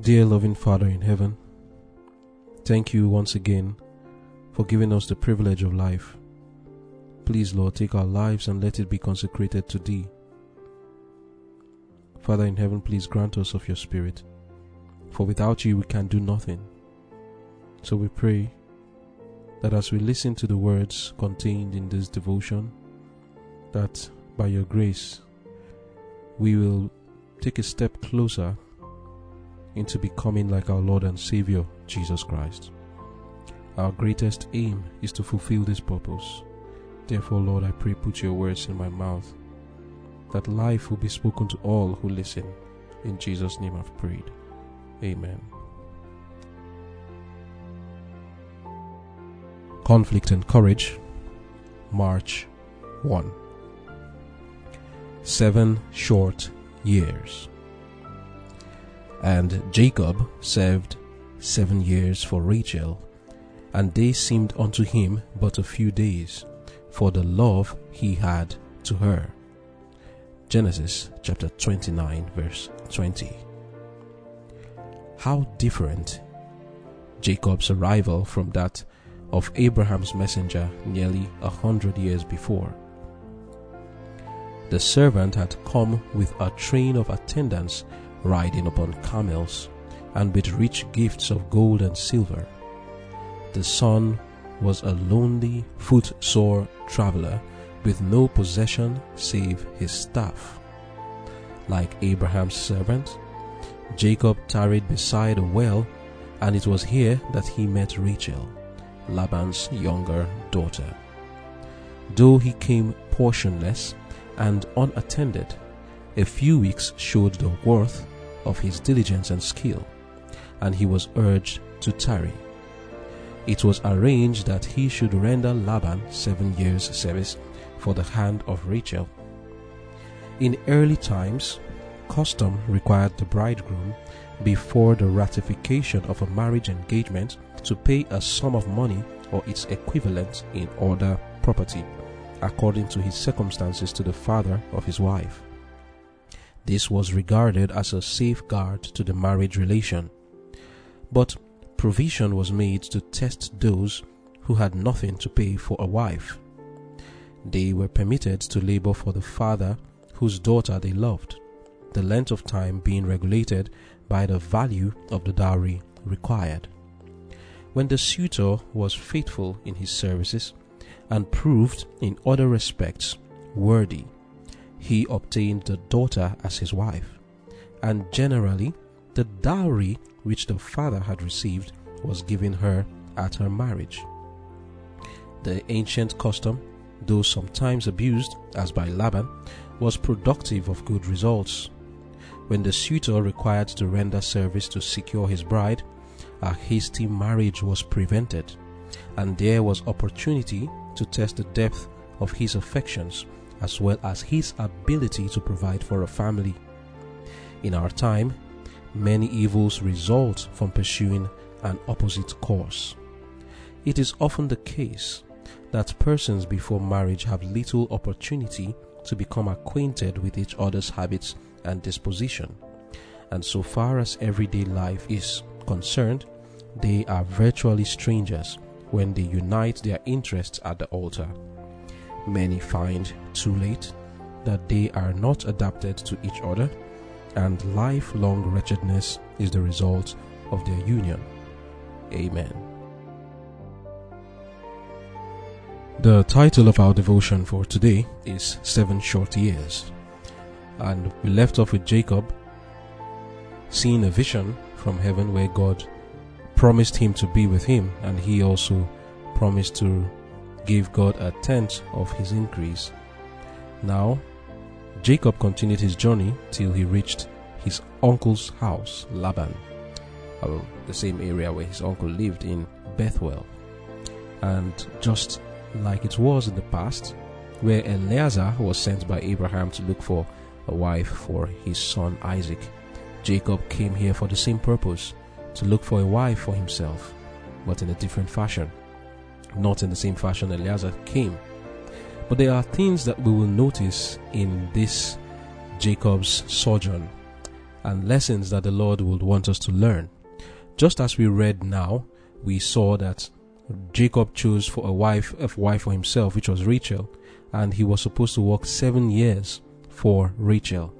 Dear loving Father in heaven, thank you once again for giving us the privilege of life. Please, Lord, take our lives and let it be consecrated to Thee. Father in heaven, please grant us of your Spirit, for without you we can do nothing. So we pray that as we listen to the words contained in this devotion, that by your grace we will take a step closer into becoming like our Lord and Savior, Jesus Christ. Our greatest aim is to fulfill this purpose. Therefore, Lord, I pray, put your words in my mouth, that life will be spoken to all who listen. In Jesus' name I've prayed. Amen. Conflict and Courage, March 1. Seven short years. And Jacob served seven years for Rachel, and they seemed unto him but a few days, for the love he had to her. Genesis chapter 29, verse 20. How different Jacob's arrival from that of Abraham's messenger nearly a hundred years before. The servant had come with a train of attendants riding upon camels, and with rich gifts of gold and silver. The son was a lonely, footsore traveler with no possession save his staff. Like Abraham's servant, Jacob tarried beside a well, and it was here that he met Rachel, Laban's younger daughter. Though he came portionless and unattended, a few weeks showed the worth of his diligence and skill, and he was urged to tarry. It was arranged that he should render Laban seven years' service for the hand of Rachel. In early times, custom required the bridegroom, before the ratification of a marriage engagement, to pay a sum of money or its equivalent in order property, according to his circumstances to the father of his wife. This was regarded as a safeguard to the marriage relation. But provision was made to test those who had nothing to pay for a wife. They were permitted to labor for the father whose daughter they loved, the length of time being regulated by the value of the dowry required. When the suitor was faithful in his services and proved in other respects worthy, he obtained the daughter as his wife, and generally the dowry which the father had received was given her at her marriage. The ancient custom, though sometimes abused, as by Laban, was productive of good results. When the suitor required to render service to secure his bride, a hasty marriage was prevented, and there was opportunity to test the depth of his affections as well as his ability to provide for a family. In our time, many evils result from pursuing an opposite course. It is often the case that persons before marriage have little opportunity to become acquainted with each other's habits and disposition, and so far as everyday life is concerned, they are virtually strangers when they unite their interests at the altar. Many find too late that they are not adapted to each other, and lifelong wretchedness is the result of their union. Amen. The title of our devotion for today is Seven Short Years, and we left off with Jacob seeing a vision from heaven where God promised him to be with him, and he also promised to gave God a tenth of his increase. Now, Jacob continued his journey till he reached his uncle's house, Laban, uh, the same area where his uncle lived in Bethuel. And just like it was in the past, where Eliezer was sent by Abraham to look for a wife for his son Isaac, Jacob came here for the same purpose to look for a wife for himself, but in a different fashion not in the same fashion Eliezer came. But there are things that we will notice in this Jacob's sojourn. and lessons that the Lord would want us to learn. Just as we read now, we saw that Jacob chose for a wife, a wife for himself, which was Rachel, and he was supposed to work seven years for Rachel.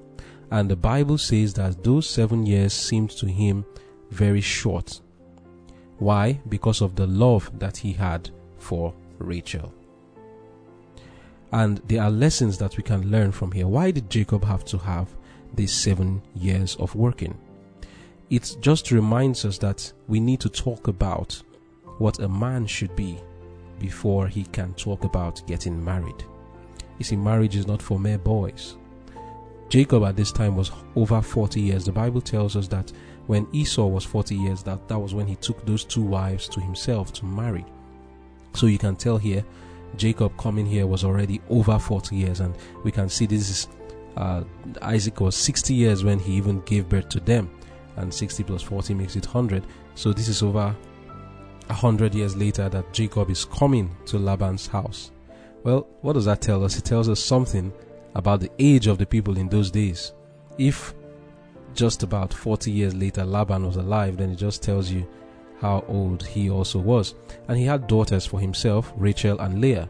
And the Bible says that those seven years seemed to him very short. Why? Because of the love that he had for Rachel. And there are lessons that we can learn from here. Why did Jacob have to have these seven years of working? It just reminds us that we need to talk about what a man should be before he can talk about getting married. You see, marriage is not for mere boys. Jacob at this time was over 40 years. The Bible tells us that when Esau was 40 years, that, that was when he took those two wives to himself to marry. So you can tell here, Jacob coming here was already over 40 years, and we can see this is uh, Isaac was 60 years when he even gave birth to them, and 60 plus 40 makes it 100. So this is over a hundred years later that Jacob is coming to Laban's house. Well, what does that tell us? It tells us something about the age of the people in those days. If just about 40 years later Laban was alive, then it just tells you how old he also was. And he had daughters for himself, Rachel and Leah.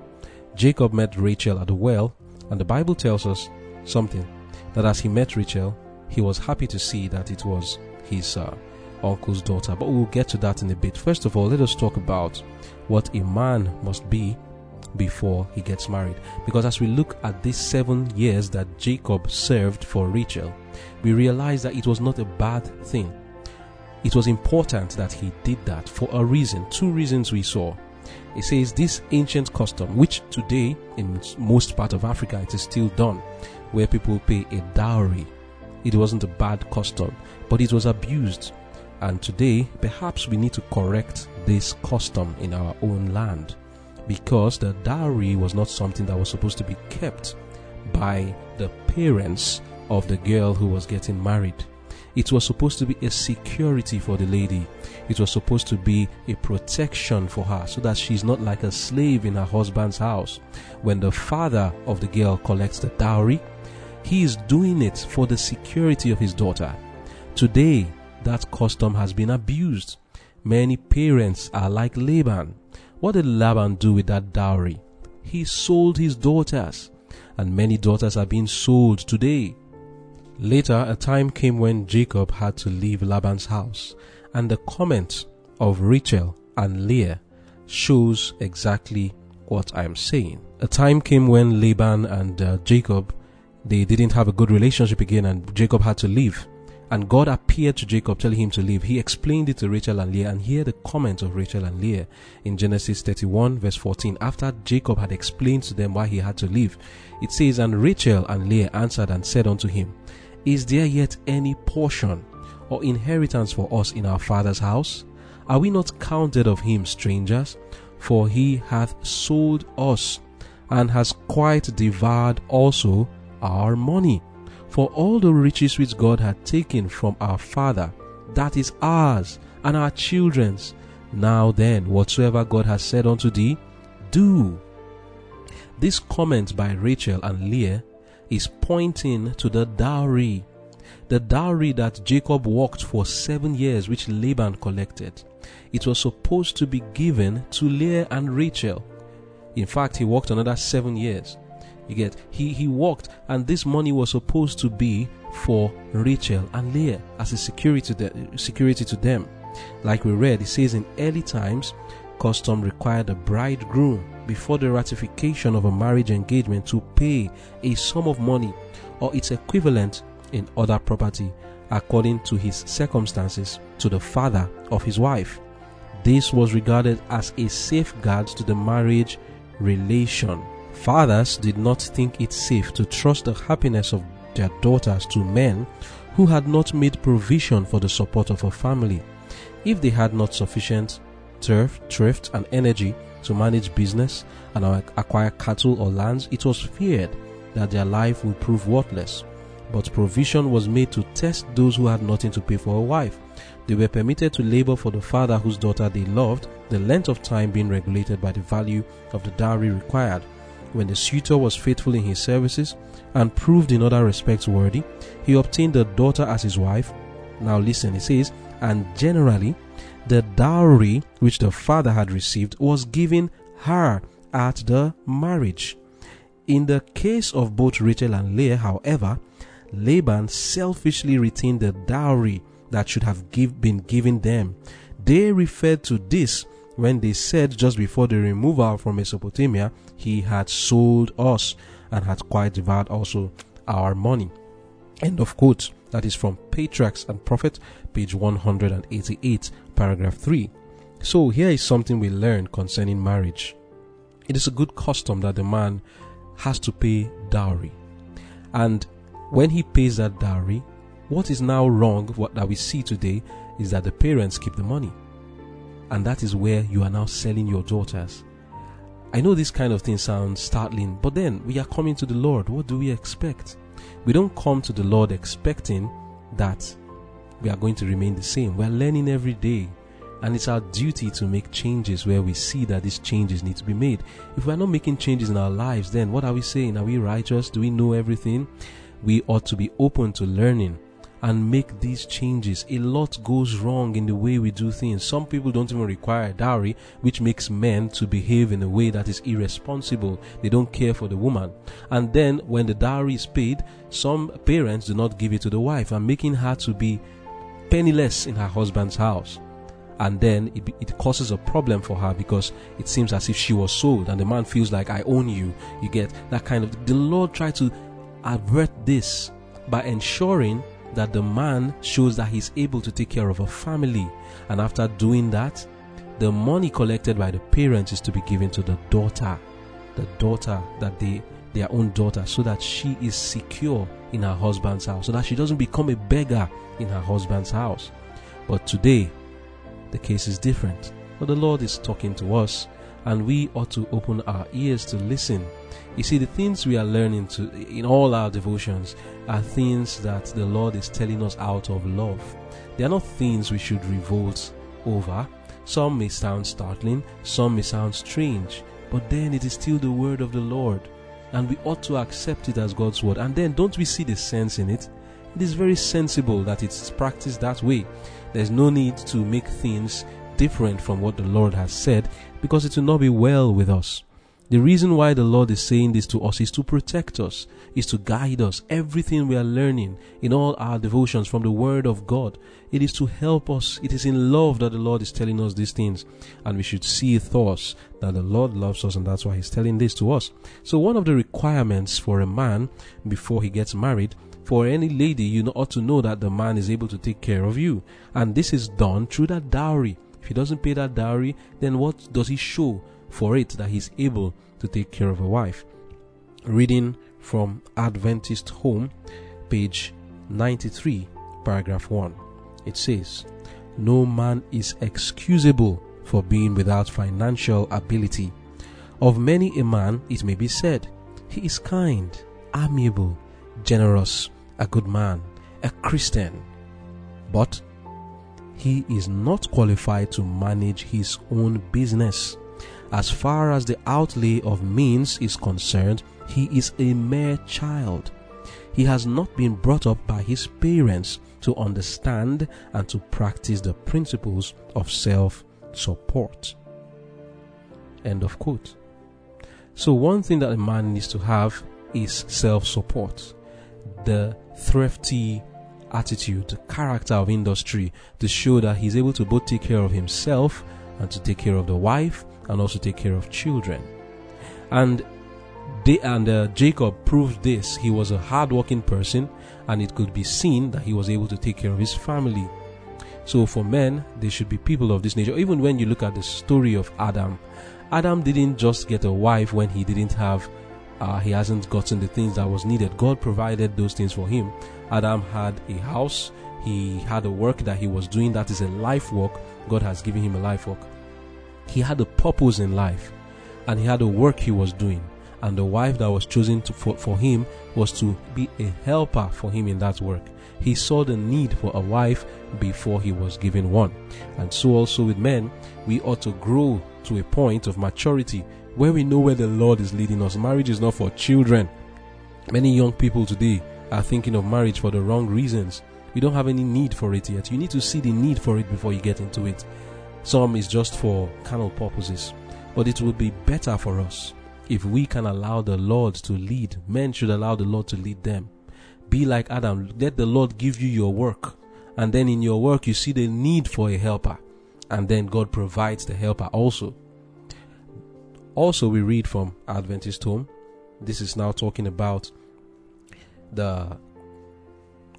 Jacob met Rachel at the well, and the Bible tells us something that as he met Rachel, he was happy to see that it was his uh, uncle's daughter. But we'll get to that in a bit. First of all, let us talk about what a man must be before he gets married. Because as we look at these seven years that Jacob served for Rachel, we realize that it was not a bad thing. It was important that he did that for a reason. Two reasons we saw. It says this ancient custom, which today in most part of Africa it is still done, where people pay a dowry. It wasn't a bad custom, but it was abused. And today, perhaps we need to correct this custom in our own land because the dowry was not something that was supposed to be kept by the parents of the girl who was getting married. It was supposed to be a security for the lady. It was supposed to be a protection for her so that she's not like a slave in her husband's house. When the father of the girl collects the dowry, he is doing it for the security of his daughter. Today, that custom has been abused. Many parents are like Laban. What did Laban do with that dowry? He sold his daughters, and many daughters are being sold today. Later, a time came when Jacob had to leave Laban's house, and the comment of Rachel and Leah shows exactly what I am saying. A time came when Laban and uh, Jacob they didn't have a good relationship again, and Jacob had to leave. And God appeared to Jacob, telling him to leave. He explained it to Rachel and Leah, and hear the comment of Rachel and Leah in Genesis 31, verse 14. After Jacob had explained to them why he had to leave, it says, And Rachel and Leah answered and said unto him, Is there yet any portion or inheritance for us in our father's house? Are we not counted of him strangers? For he hath sold us, and has quite devoured also our money for all the riches which God had taken from our father, that is ours and our children's. Now then, whatsoever God has said unto thee, do. This comment by Rachel and Leah is pointing to the dowry. The dowry that Jacob worked for seven years, which Laban collected. It was supposed to be given to Leah and Rachel. In fact, he worked another seven years. You get he he walked, and this money was supposed to be for Rachel and Leah as a security to security to them. Like we read, it says in early times, custom required a bridegroom before the ratification of a marriage engagement to pay a sum of money or its equivalent in other property according to his circumstances to the father of his wife. This was regarded as a safeguard to the marriage relation. Fathers did not think it safe to trust the happiness of their daughters to men who had not made provision for the support of a family. If they had not sufficient turf, thrift, and energy to manage business and acquire cattle or lands, it was feared that their life would prove worthless. But provision was made to test those who had nothing to pay for a wife. They were permitted to labor for the father whose daughter they loved, the length of time being regulated by the value of the dowry required. When the suitor was faithful in his services and proved in other respects worthy, he obtained a daughter as his wife. Now listen, he says, and generally the dowry which the father had received was given her at the marriage. In the case of both Rachel and Leah, however, Laban selfishly retained the dowry that should have give, been given them. They referred to this when they said just before the removal from Mesopotamia, he had sold us and had quite devoured also our money. End of quote. That is from Patriarchs and Prophet, page 188, paragraph 3. So here is something we learn concerning marriage. It is a good custom that the man has to pay dowry. And when he pays that dowry, what is now wrong, what that we see today, is that the parents keep the money. And that is where you are now selling your daughters. I know this kind of thing sounds startling, but then we are coming to the Lord. What do we expect? We don't come to the Lord expecting that we are going to remain the same. We're learning every day. And it's our duty to make changes where we see that these changes need to be made. If we're not making changes in our lives, then what are we saying? Are we righteous? Do we know everything? We ought to be open to learning and make these changes. A lot goes wrong in the way we do things. Some people don't even require a dowry, which makes men to behave in a way that is irresponsible. They don't care for the woman. And then when the dowry is paid, some parents do not give it to the wife and making her to be penniless in her husband's house. And then it, it causes a problem for her because it seems as if she was sold and the man feels like I own you. You get that kind of, the Lord tried to avert this by ensuring that the man shows that he's able to take care of a family. And after doing that, the money collected by the parents is to be given to the daughter, the daughter that they, their own daughter, so that she is secure in her husband's house, so that she doesn't become a beggar in her husband's house. But today, the case is different. But the Lord is talking to us, and we ought to open our ears to listen you see, the things we are learning to in all our devotions are things that the Lord is telling us out of love. They are not things we should revolt over. Some may sound startling, some may sound strange, but then it is still the word of the Lord, and we ought to accept it as God's word. And then don't we see the sense in it? It is very sensible that it's practiced that way. There's no need to make things different from what the Lord has said because it will not be well with us. The reason why the Lord is saying this to us is to protect us, is to guide us. Everything we are learning in all our devotions from the Word of God, it is to help us. It is in love that the Lord is telling us these things. And we should see thus that the Lord loves us and that's why He's telling this to us. So one of the requirements for a man before he gets married for any lady, you ought to know that the man is able to take care of you. And this is done through that dowry. If he doesn't pay that dowry, then what does he show? For it that he's able to take care of a wife. Reading from Adventist Home, page 93, paragraph 1. It says, No man is excusable for being without financial ability. Of many a man it may be said, He is kind, amiable, generous, a good man, a Christian. But he is not qualified to manage his own business. As far as the outlay of means is concerned, he is a mere child. He has not been brought up by his parents to understand and to practice the principles of self support. End of quote. So, one thing that a man needs to have is self support. The thrifty attitude, the character of industry to show that he's able to both take care of himself and to take care of the wife and also take care of children. And they, and uh, Jacob proved this. He was a hardworking person, and it could be seen that he was able to take care of his family. So for men, they should be people of this nature. Even when you look at the story of Adam, Adam didn't just get a wife when he didn't have, uh, he hasn't gotten the things that was needed. God provided those things for him. Adam had a house. He had a work that he was doing. That is a life work. God has given him a life work. He had a purpose in life and he had a work he was doing. And the wife that was chosen to, for, for him was to be a helper for him in that work. He saw the need for a wife before he was given one. And so also with men, we ought to grow to a point of maturity Where we know where the Lord is leading us. Marriage is not for children. Many young people today are thinking of marriage for the wrong reasons. We don't have any need for it yet. You need to see the need for it before you get into it. Some is just for carnal purposes. But it would be better for us if we can allow the Lord to lead. Men should allow the Lord to lead them. Be like Adam. Let the Lord give you your work. And then in your work, you see the need for a helper. And then God provides the helper also. Also, we read from Adventist Home. This is now talking about the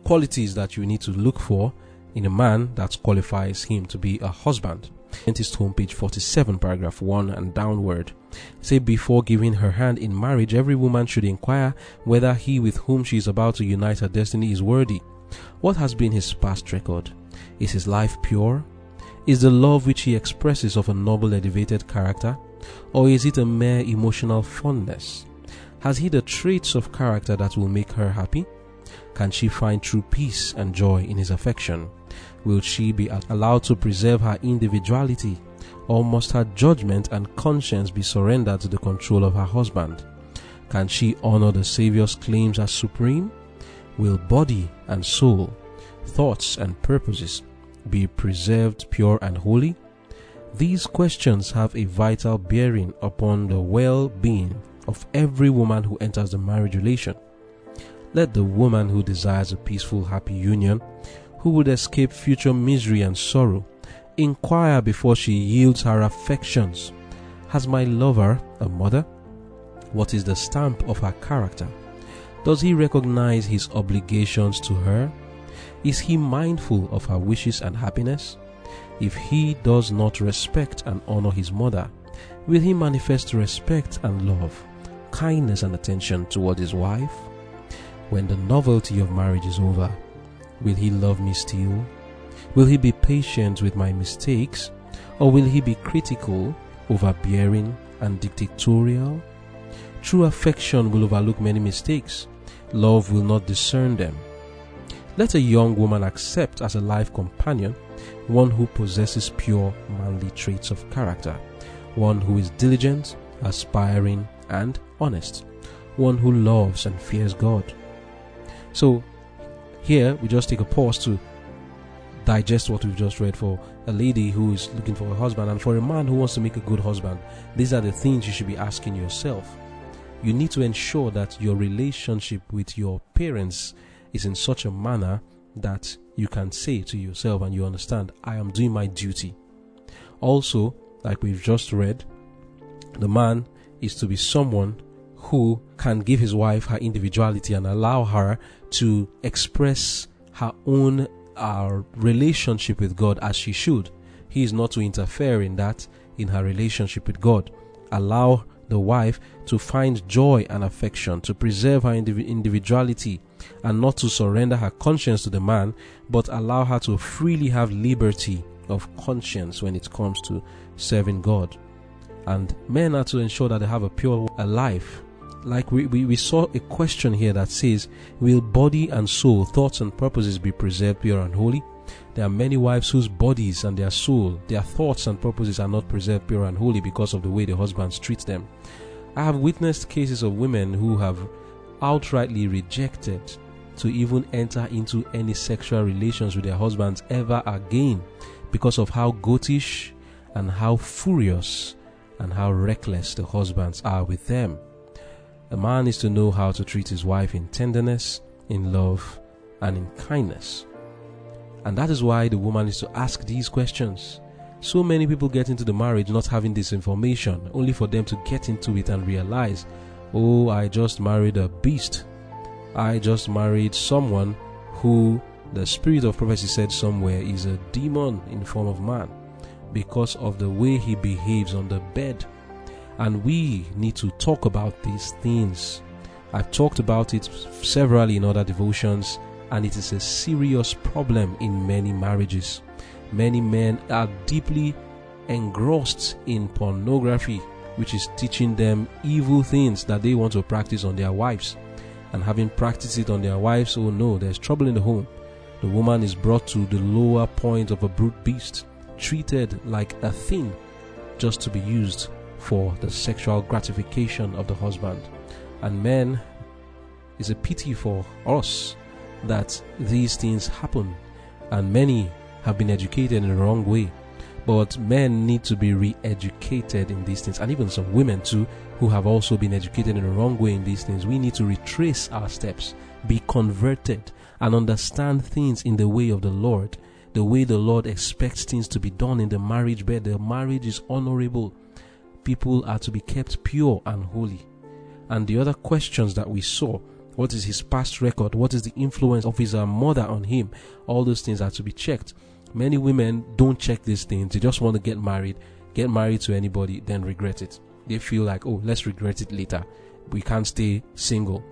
qualities that you need to look for in a man that qualifies him to be a husband. Adventist Home, page 47, paragraph 1 and downward. Say, before giving her hand in marriage, every woman should inquire whether he with whom she is about to unite her destiny is worthy. What has been his past record? Is his life pure? Is the love which he expresses of a noble, elevated character? Or is it a mere emotional fondness? Has he the traits of character that will make her happy? Can she find true peace and joy in his affection? Will she be allowed to preserve her individuality? Or must her judgment and conscience be surrendered to the control of her husband? Can she honor the Savior's claims as supreme? Will body and soul, thoughts and purposes be preserved pure and holy? These questions have a vital bearing upon the well being of every woman who enters the marriage relation. Let the woman who desires a peaceful, happy union who would escape future misery and sorrow, inquire before she yields her affections Has my lover a mother? What is the stamp of her character? Does he recognize his obligations to her? Is he mindful of her wishes and happiness? If he does not respect and honor his mother, will he manifest respect and love, kindness and attention toward his wife? When the novelty of marriage is over, Will he love me still? Will he be patient with my mistakes? Or will he be critical, overbearing, and dictatorial? True affection will overlook many mistakes. Love will not discern them. Let a young woman accept as a life companion one who possesses pure manly traits of character, one who is diligent, aspiring, and honest, one who loves and fears God. So, here, we just take a pause to digest what we've just read for a lady who is looking for a husband and for a man who wants to make a good husband. These are the things you should be asking yourself. You need to ensure that your relationship with your parents is in such a manner that you can say to yourself and you understand, I am doing my duty. Also, like we've just read, the man is to be someone who can give his wife her individuality and allow her to express her own uh, relationship with God as she should. He is not to interfere in that in her relationship with God. Allow the wife to find joy and affection, to preserve her indiv- individuality, and not to surrender her conscience to the man, but allow her to freely have liberty of conscience when it comes to serving God. And men are to ensure that they have a pure life like we, we, we saw a question here that says, Will body and soul, thoughts and purposes be preserved pure and holy? There are many wives whose bodies and their soul, their thoughts and purposes are not preserved pure and holy because of the way the husbands treat them. I have witnessed cases of women who have outrightly rejected to even enter into any sexual relations with their husbands ever again because of how goatish and how furious and how reckless the husbands are with them. A man is to know how to treat his wife in tenderness, in love, and in kindness. And that is why the woman is to ask these questions. So many people get into the marriage not having this information, only for them to get into it and realize, oh, I just married a beast. I just married someone who the spirit of prophecy said somewhere is a demon in form of man because of the way he behaves on the bed and we need to talk about these things. I've talked about it severally in other devotions, and it is a serious problem in many marriages. Many men are deeply engrossed in pornography, which is teaching them evil things that they want to practice on their wives. And having practiced it on their wives, oh no, there's trouble in the home. The woman is brought to the lower point of a brute beast, treated like a thing just to be used for the sexual gratification of the husband. And men, it's a pity for us that these things happen, and many have been educated in the wrong way. But men need to be re educated in these things, and even some women too, who have also been educated in the wrong way in these things. We need to retrace our steps, be converted, and understand things in the way of the Lord, the way the Lord expects things to be done in the marriage bed. The marriage is honorable. People are to be kept pure and holy. And the other questions that we saw what is his past record? What is the influence of his uh, mother on him? All those things are to be checked. Many women don't check these things. They just want to get married, get married to anybody, then regret it. They feel like, oh, let's regret it later. We can't stay single.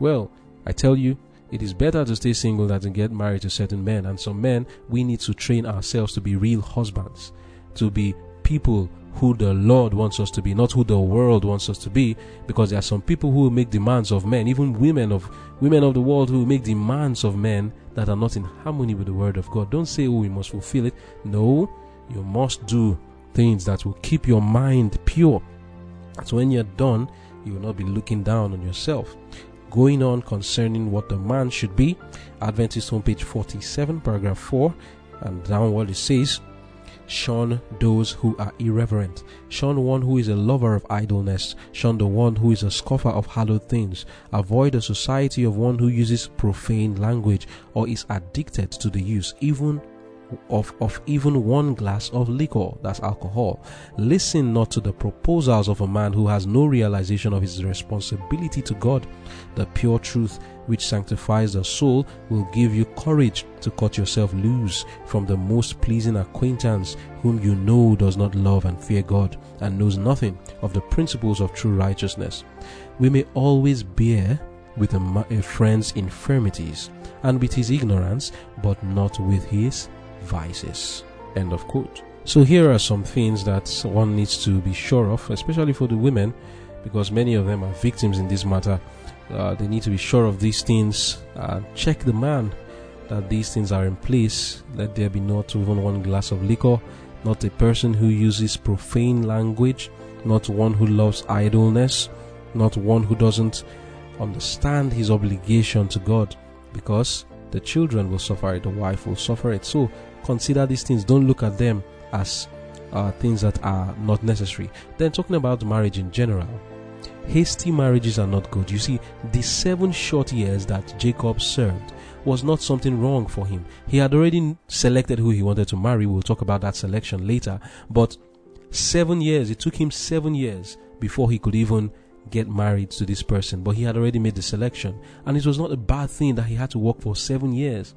Well, I tell you, it is better to stay single than to get married to certain men. And some men, we need to train ourselves to be real husbands, to be people who the Lord wants us to be, not who the world wants us to be, because there are some people who make demands of men, even women of women of the world who make demands of men that are not in harmony with the word of God. Don't say, "Oh, we must fulfill it." No, you must do things that will keep your mind pure. So when you're done, you will not be looking down on yourself. Going on concerning what the man should be, Adventist homepage 47, paragraph 4, and downward it says, Shun those who are irreverent. Shun one who is a lover of idleness. Shun the one who is a scoffer of hallowed things. Avoid the society of one who uses profane language or is addicted to the use, even of, of even one glass of liquor, that's alcohol. Listen not to the proposals of a man who has no realization of his responsibility to God. The pure truth which sanctifies the soul will give you courage to cut yourself loose from the most pleasing acquaintance whom you know does not love and fear God and knows nothing of the principles of true righteousness. We may always bear with a, a friend's infirmities and with his ignorance, but not with his vices. End of quote. So here are some things that one needs to be sure of, especially for the women, because many of them are victims in this matter. Uh, they need to be sure of these things. Check the man that these things are in place. Let there be not even one glass of liquor, not a person who uses profane language, not one who loves idleness, not one who doesn't understand his obligation to God, because the children will suffer it, the wife will suffer it. So consider these things. Don't look at them as uh, things that are not necessary. Then, talking about marriage in general, hasty marriages are not good. You see, the seven short years that Jacob served was not something wrong for him. He had already selected who he wanted to marry. We'll talk about that selection later. But seven years, it took him seven years before he could even get married to this person. But he had already made the selection. And it was not a bad thing that he had to work for seven years.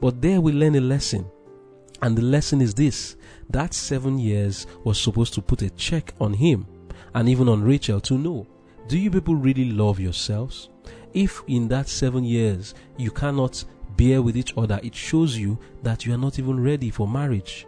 But there we learn a lesson and the lesson is this that seven years was supposed to put a check on him and even on Rachel to know do you people really love yourselves? If in that seven years you cannot bear with each other, it shows you that you are not even ready for marriage.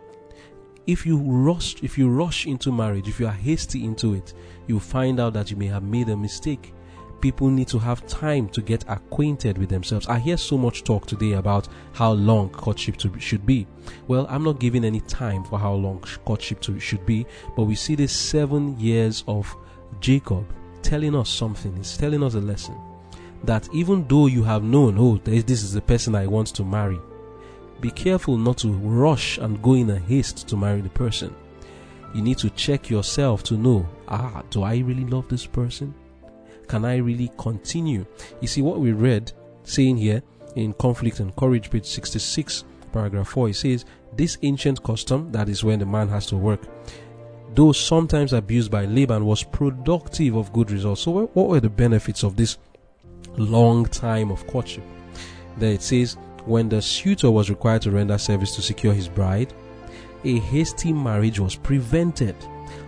If you rush, if you rush into marriage, if you are hasty into it, you find out that you may have made a mistake people need to have time to get acquainted with themselves. I hear so much talk today about how long courtship to, should be. Well, I'm not giving any time for how long courtship to, should be, but we see this seven years of Jacob telling us something. It's telling us a lesson that even though you have known, oh, this is the person I want to marry, be careful not to rush and go in a haste to marry the person. You need to check yourself to know, ah, do I really love this person? can I really continue? You see, what we read saying here in Conflict and Courage, page 66, paragraph 4, it says, This ancient custom, that is when the man has to work, though sometimes abused by Laban, was productive of good results. So, what were the benefits of this long time of courtship? There it says, when the suitor was required to render service to secure his bride, a hasty marriage was prevented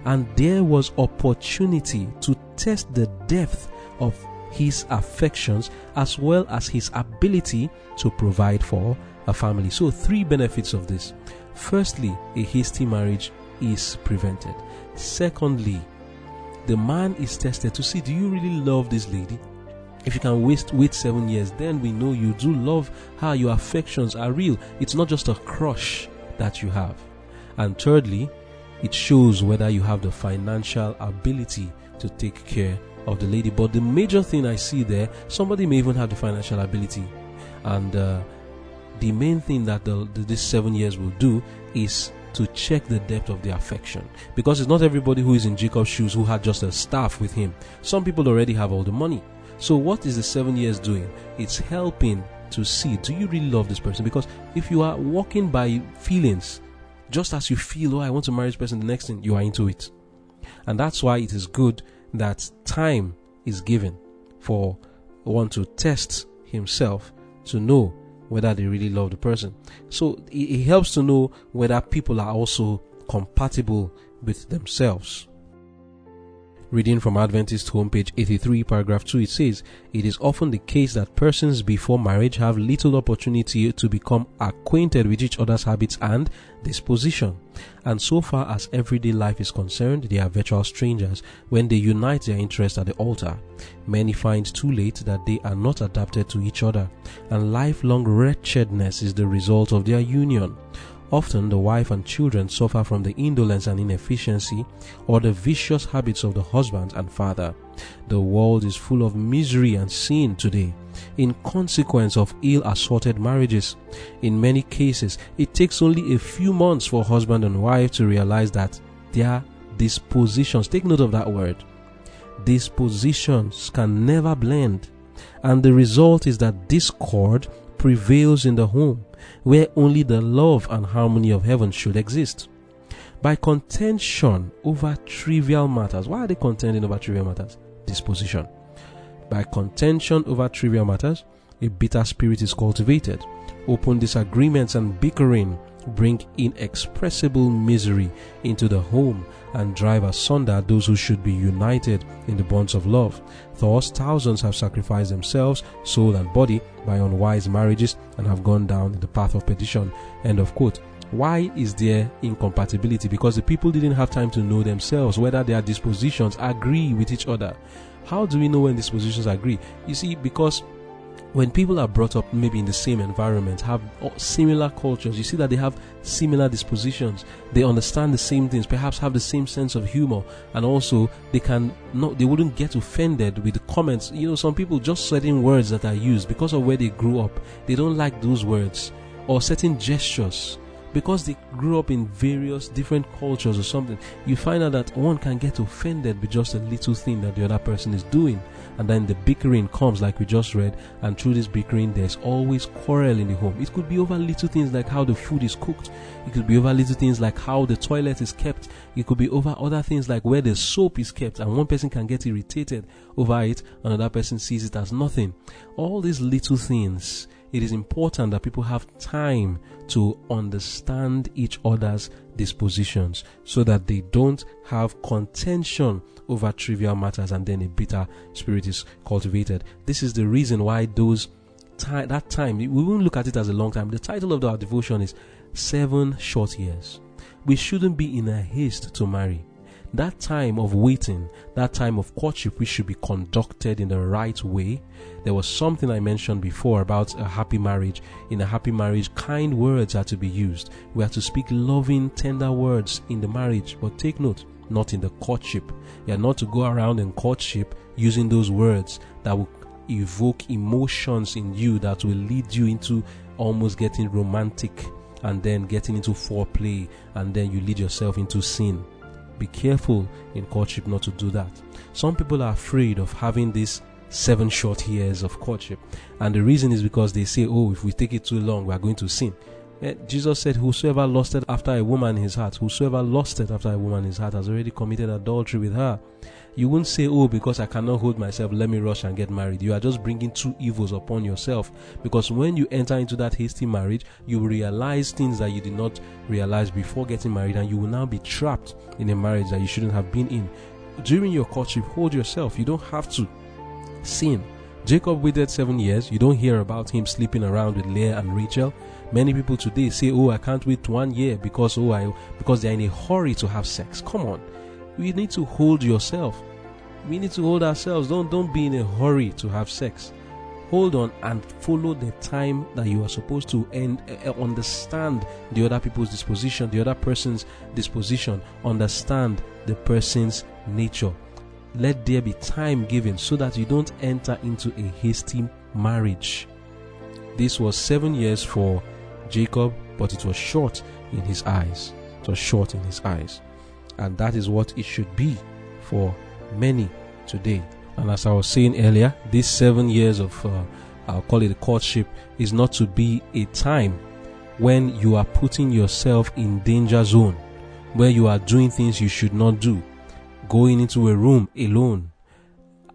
and there was opportunity to test the depth of his affections as well as his ability to provide for a family. So, three benefits of this. Firstly, a hasty marriage is prevented. Secondly, the man is tested to see do you really love this lady? If you can waste wait seven years, then we know you do love her, your affections are real. It's not just a crush that you have. And thirdly, it shows whether you have the financial ability to take care of the lady. But the major thing I see there, somebody may even have the financial ability, and uh, the main thing that the, the, this seven years will do is to check the depth of the affection because it's not everybody who is in Jacob's shoes who had just a staff with him. Some people already have all the money. So, what is the seven years doing? It's helping to see do you really love this person? Because if you are walking by feelings, just as you feel, oh, I want to marry this person, the next thing you are into it. And that's why it is good that time is given for one to test himself to know whether they really love the person. So it, helps to know whether people are also compatible with themselves. Reading from Adventist homepage 83, paragraph 2, it says, It is often the case that persons before marriage have little opportunity to become acquainted with each other's habits and disposition. And so far as everyday life is concerned, they are virtual strangers when they unite their interests at the altar. Many find too late that they are not adapted to each other, and lifelong wretchedness is the result of their union. Often the wife and children suffer from the indolence and inefficiency or the vicious habits of the husband and father. The world is full of misery and sin today in consequence of ill assorted marriages. In many cases, it takes only a few months for husband and wife to realize that their dispositions, take note of that word, dispositions can never blend. And the result is that discord prevails in the home where only the love and harmony of heaven should exist. By contention over trivial matters. Why are they contending over trivial matters? Disposition. By contention over trivial matters, a bitter spirit is cultivated. Open disagreements and bickering bring inexpressible misery into the home and drive asunder those who should be united in the bonds of love. Thus, thousands have sacrificed themselves, soul and body, by unwise marriages and have gone down the path of perdition. End of quote. Why is there incompatibility? Because the people didn't have time to know themselves, whether their dispositions agree with each other. How do we know when dispositions agree? You see, because when people are brought up maybe in the same environment, have similar cultures, you see that they have similar dispositions. They understand the same things, perhaps have the same sense of humor, and also they can not they wouldn't get offended with comments. You know, some people just certain words that are used because of where they grew up, they don't like those words or certain gestures because they grew up in various different cultures or something, you find out that one can get offended with just a little thing that the other person is doing. And then the bickering comes, like we just read, and through this bickering, there's always quarrel in the home. It could be over little things like how the food is cooked, it could be over little things like how the toilet is kept, it could be over other things like where the soap is kept, and one person can get irritated over it, another person sees it as nothing. All these little things it is important that people have time to understand each other's dispositions so that they don't have contention over trivial matters and then a bitter spirit is cultivated. This is the reason why those time that time we won't look at it as a long time. The title of our devotion is seven short years. We shouldn't be in a haste to marry that time of waiting, that time of courtship, which should be conducted in the right way. There was something I mentioned before about a happy marriage. In a happy marriage, kind words are to be used. We are to speak loving, tender words in the marriage. But take note, not in the courtship. You are not to go around in courtship using those words that will evoke emotions in you that will lead you into almost getting romantic and then getting into foreplay and then you lead yourself into sin be careful in courtship not to do that. Some people are afraid of having this seven short years of courtship, and the reason is because they say, Oh, if we take it too long, we are going to sin. Eh, Jesus said, Whosoever lusted after a woman in his heart, whosoever lusted after a woman in his heart has already committed adultery with her. You won't say, Oh, because I cannot hold myself, let me rush and get married. You are just bringing two evils upon yourself. Because when you enter into that hasty marriage, you will realize things that you did not realize before getting married, and you will now be trapped in a marriage that you shouldn't have been in. During your courtship, hold yourself. You don't have to sin. Jacob waited seven years. You don't hear about him sleeping around with Leah and Rachel. Many people today say, "Oh, I can't wait one year because oh, I because they're in a hurry to have sex." Come on, we need to hold yourself. We need to hold ourselves. Don't don't be in a hurry to have sex. hold on and follow the time that you are supposed to and uh, understand the other people's disposition the other person's disposition understand the person's nature let there be time given so that you don't enter into a hasty marriage this was seven years for jacob but it was short in his eyes. It was short in his eyes. And that is what it should be for many today. And as I was saying earlier, these seven years of, uh, I'll call it courtship, is not to be a time when you are putting yourself in danger zone, where you are doing things you should not do, going into a room alone,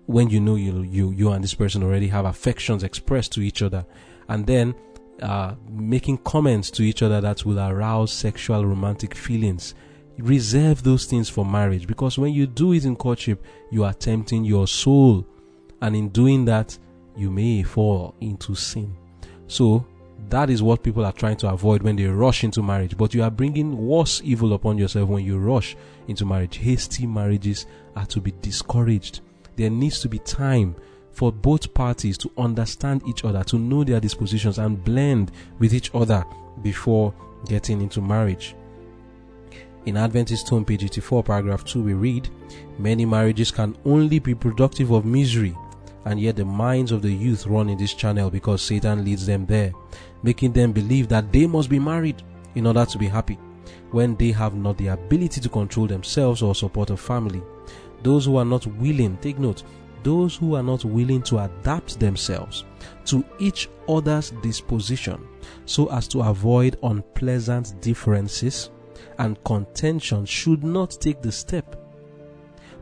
when you know you you you and this person already have affections expressed to each other, and then uh, making comments to each other that will arouse sexual romantic feelings reserve those things for marriage because when you do it in courtship, you are tempting your soul, and in doing that, you may fall into sin. So, that is what people are trying to avoid when they rush into marriage. But you are bringing worse evil upon yourself when you rush into marriage. Hasty marriages are to be discouraged. There needs to be time for both parties to understand each other, to know their dispositions, and blend with each other before getting into marriage. In Adventist Home, page 84, paragraph 2, we read, Many marriages can only be productive of misery, and yet the minds of the youth run in this channel because Satan leads them there, making them believe that they must be married in order to be happy, when they have not the ability to control themselves or support a family. Those who are not willing, take note, those who are not willing to adapt themselves to each other's disposition so as to avoid unpleasant differences and contention should not take the step.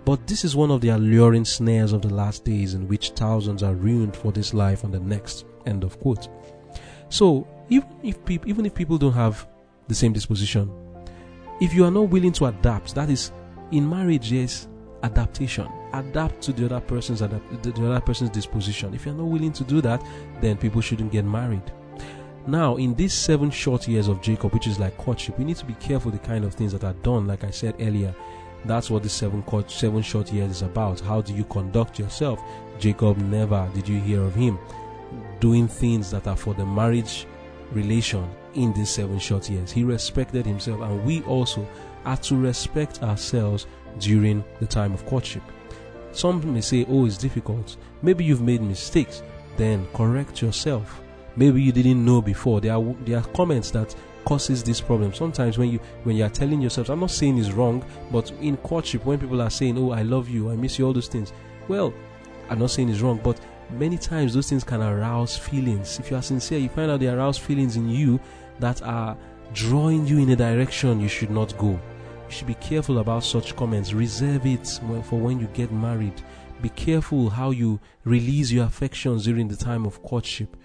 But this is one of the alluring snares of the last days in which thousands are ruined for this life and the next. End of quote. So, even if even if people don't have the same disposition, if you are not willing to adapt, that is, in marriage, yes, adaptation. Adapt to the other person's the other person's disposition. If you're not willing to do that, then people shouldn't get married. Now, in these seven short years of Jacob, which is like courtship, we need to be careful the kind of things that are done. Like I said earlier, that's what the seven court, seven short years is about. How do you conduct yourself? Jacob never did you hear of him doing things that are for the marriage relation in these seven short years. He respected himself, and we also are to respect ourselves during the time of courtship. Some may say, Oh, it's difficult. Maybe you've made mistakes. Then correct yourself maybe you didn't know before. There are there are comments that causes this problem. Sometimes when you when you are telling yourself, I'm not saying it's wrong, but in courtship when people are saying, "Oh, I love you, I miss you," all those things. Well, I'm not saying it's wrong, but many times those things can arouse feelings. If you are sincere, you find out they arouse feelings in you that are drawing you in a direction you should not go. You should be careful about such comments. Reserve it for when you get married. Be careful how you release your affections during the time of courtship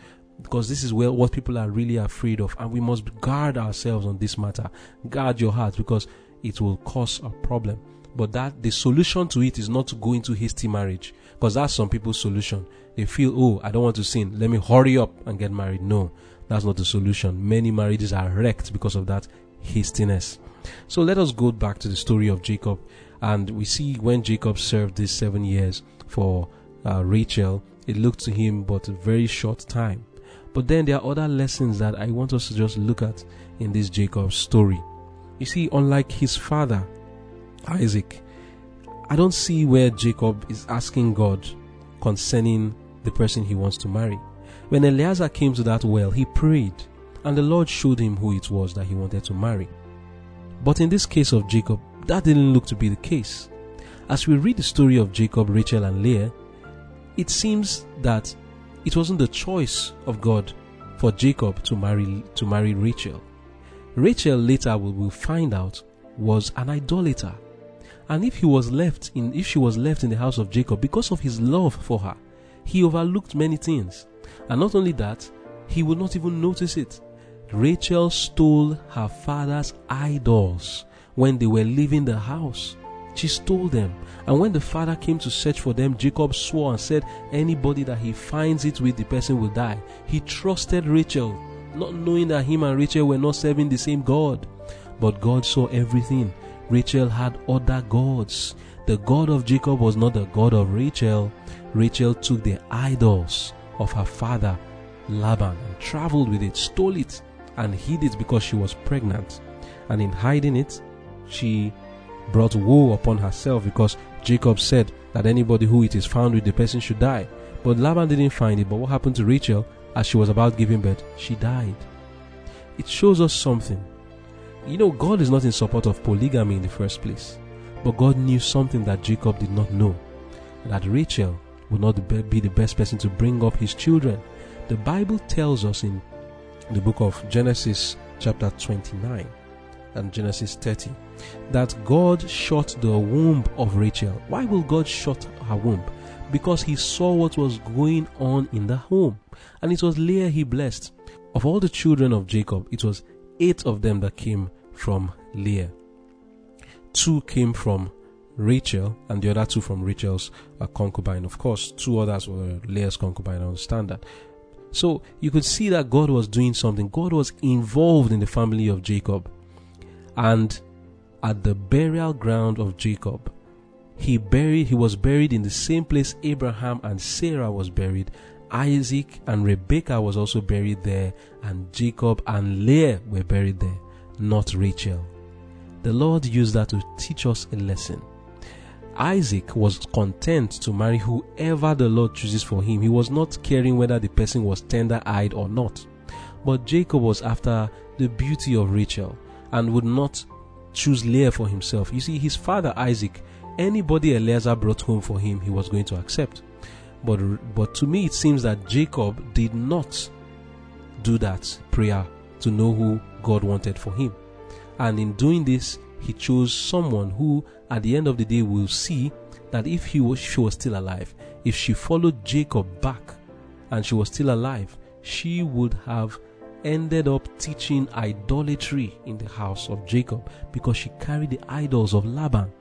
because this is where what people are really afraid of and we must guard ourselves on this matter. Guard your heart because it will cause a problem. But that the solution to it is not to go into hasty marriage because that's some people's solution. They feel oh i don't want to sin. Let me hurry up and get married. No that's not the solution. Many marriages are wrecked because of that hastiness so let us go back to the story of jacob and we see when jacob served these seven years for uh, rachel it looked to him but a very short time but then there are other lessons that I want us to just look at in this Jacob story. You see, unlike his father, Isaac, I don't see where Jacob is asking God concerning the person he wants to marry. When Eliezer came to that well, he prayed, and the Lord showed him who it was that he wanted to marry. But in this case of Jacob, that didn't look to be the case. As we read the story of Jacob, Rachel, and Leah, it seems that it wasn't the choice of God for Jacob to marry to marry Rachel. Rachel later we will find out was an idolater. And if he was left in if she was left in the house of Jacob because of his love for her, he overlooked many things. And not only that, he would not even notice it. Rachel stole her father's idols when they were leaving the house. She stole them. And when the father came to search for them, Jacob swore and said, Anybody that he finds it with, the person will die. He trusted Rachel, not knowing that him and Rachel were not serving the same God. But God saw everything. Rachel had other gods. The God of Jacob was not the God of Rachel. Rachel took the idols of her father Laban and traveled with it, stole it, and hid it because she was pregnant. And in hiding it, she brought woe upon herself because Jacob said that anybody who it is found with the person should die. But Laban didn't find it. But what happened to Rachel as she was about giving birth? She died. It shows us something. You know, God is not in support of polygamy in the first place. But God knew something that Jacob did not know that Rachel would not be the best person to bring up his children. The Bible tells us in the book of Genesis, chapter 29 and Genesis 30, that God shut the womb of Rachel. Why will God shut her womb? Because he saw what was going on in the home. And it was Leah he blessed. Of all the children of Jacob, it was eight of them that came from Leah. Two came from Rachel, and the other two from Rachel's uh, concubine. Of course, two others were Leah's concubine. I understand that. So you could see that God was doing something. God was involved in the family of Jacob. And at the burial ground of Jacob, he buried he was buried in the same place Abraham and Sarah was buried. Isaac and Rebekah was also buried there, and Jacob and Leah were buried there, not Rachel. The Lord used that to teach us a lesson. Isaac was content to marry whoever the Lord chooses for him. He was not caring whether the person was tender eyed or not. But Jacob was after the beauty of Rachel and would not choose Leah for himself. You see, his father Isaac, anybody Eliezer brought home for him, he was going to accept. But, but to me, it seems that Jacob did not do that prayer to know who God wanted for him. And in doing this, he chose someone who, at the end of the day, we will see that if he was, she was still alive, if she followed Jacob back and she was still alive, she would have ended up teaching idolatry in the house of Jacob because she carried the idols of Laban.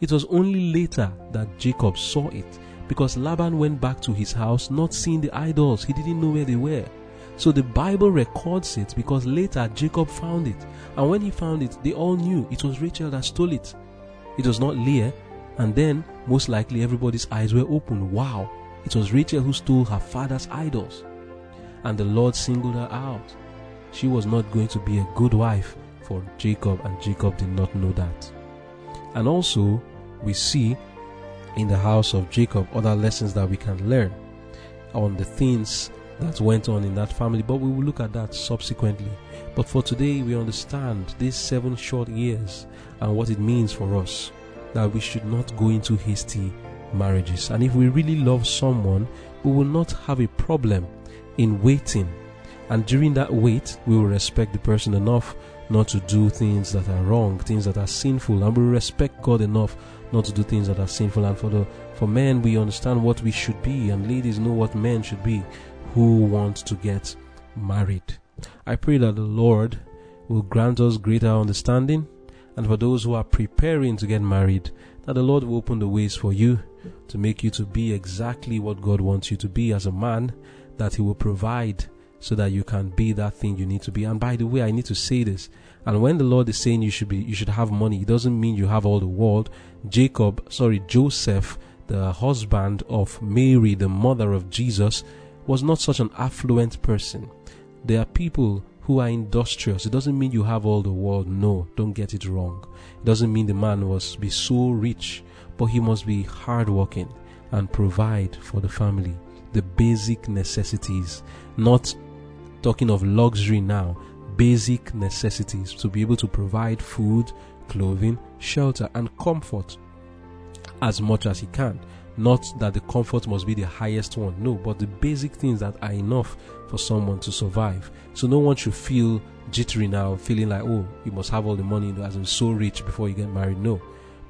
It was only later that Jacob saw it because Laban went back to his house not seeing the idols. He didn't know where they were. So the Bible records it because later Jacob found it. And when he found it, they all knew it was Rachel that stole it. It was not Leah. And then, most likely, everybody's eyes were open. Wow, it was Rachel who stole her father's idols. And the Lord singled her out. She was not going to be a good wife for Jacob, and Jacob did not know that. And also, we see in the house of Jacob other lessons that we can learn on the things that went on in that family, but we will look at that subsequently. But for today, we understand these seven short years and what it means for us that we should not go into hasty marriages. And if we really love someone, we will not have a problem in waiting. And during that wait, we will respect the person enough not to do things that are wrong, things that are sinful, and we respect God enough not to do things that are sinful. And for the for men, we understand what we should be, and ladies know what men should be who want to get married. I pray that the Lord will grant us greater understanding, and for those who are preparing to get married, that the Lord will open the ways for you to make you to be exactly what God wants you to be as a man, that He will provide so that you can be that thing you need to be. And by the way, I need to say this. And when the Lord is saying you should be, you should have money, it doesn't mean you have all the world. Jacob, sorry, Joseph, the husband of Mary, the mother of Jesus, was not such an affluent person. There are people who are industrious. It doesn't mean you have all the world. No, don't get it wrong. It doesn't mean the man must be so rich, but he must be hardworking and provide for the family the basic necessities. Not talking of luxury now, basic necessities to be able to provide food, clothing, shelter, and comfort as much as he can. Not that the comfort must be the highest one, no, but the basic things that are enough for someone to survive. So no one should feel jittery now, feeling like, oh, you must have all the money as in so rich before you get married. No.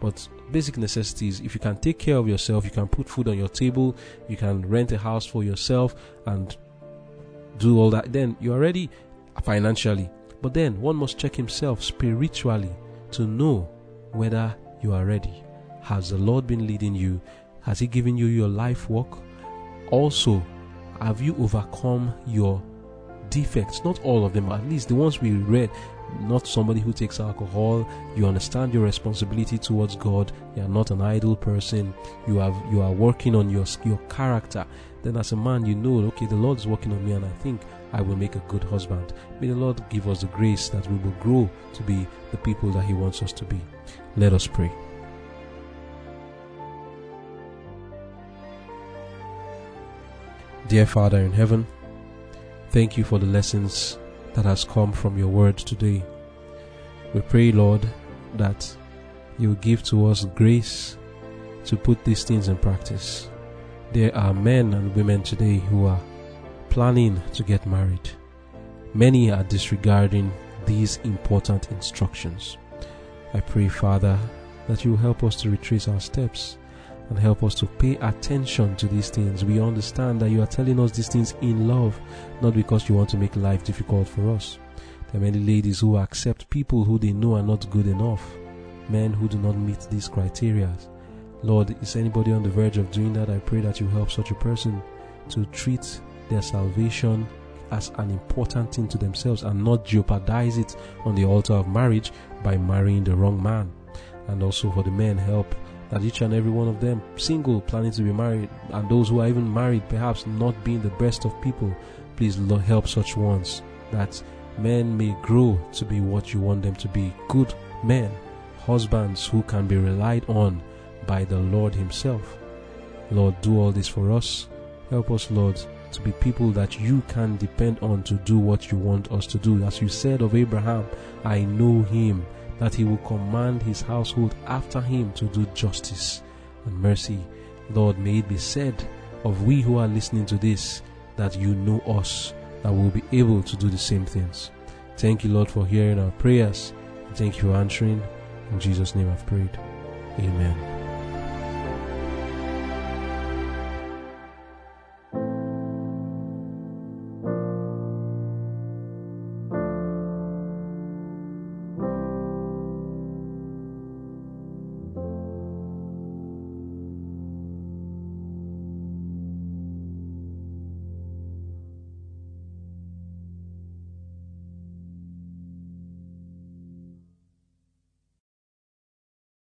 But basic necessities, if you can take care of yourself, you can put food on your table, you can rent a house for yourself and do all that, then you're ready financially. But then one must check himself spiritually to know whether you are ready. Has the Lord been leading you? Has He given you your life work? Also, have you overcome your defects, not all of them, at least the ones we read. Not somebody who takes alcohol. You understand your responsibility towards God. You are not an idle person. You have you are working on your your character. Then, as a man, you know, okay, the Lord is working on me, and I think I will make a good husband. May the Lord give us the grace that we will grow to be the people that He wants us to be. Let us pray. Dear Father in heaven, thank you for the lessons that has come from your word today. We pray, Lord, that you give to us grace to put these things in practice. There are men and women today who are planning to get married. Many are disregarding these important instructions. I pray, Father, that you help us to retrace our steps and help us to pay attention to these things. We understand that you are telling us these things in love, not because you want to make life difficult for us. There are many ladies who accept people who they know are not good enough, men who do not meet these criteria. Lord, is anybody on the verge of doing that? I pray that you help such a person to treat their salvation as an important thing to themselves and not jeopardize it on the altar of marriage by marrying the wrong man. And also for the men, help that each and every one of them, single, planning to be married, and those who are even married, perhaps not being the best of people, please help such ones that men may grow to be what you want them to be good men, husbands who can be relied on by the Lord Himself. Lord, do all this for us. Help us, Lord, to be people that you can depend on to do what you want us to do. As you said of Abraham, I know him that he will command his household after him to do justice and mercy. Lord, may it be said of we who are listening to this that you know us, that we'll be able to do the same things. Thank you, Lord, for hearing our prayers. Thank you for answering. In Jesus' name I've prayed. Amen.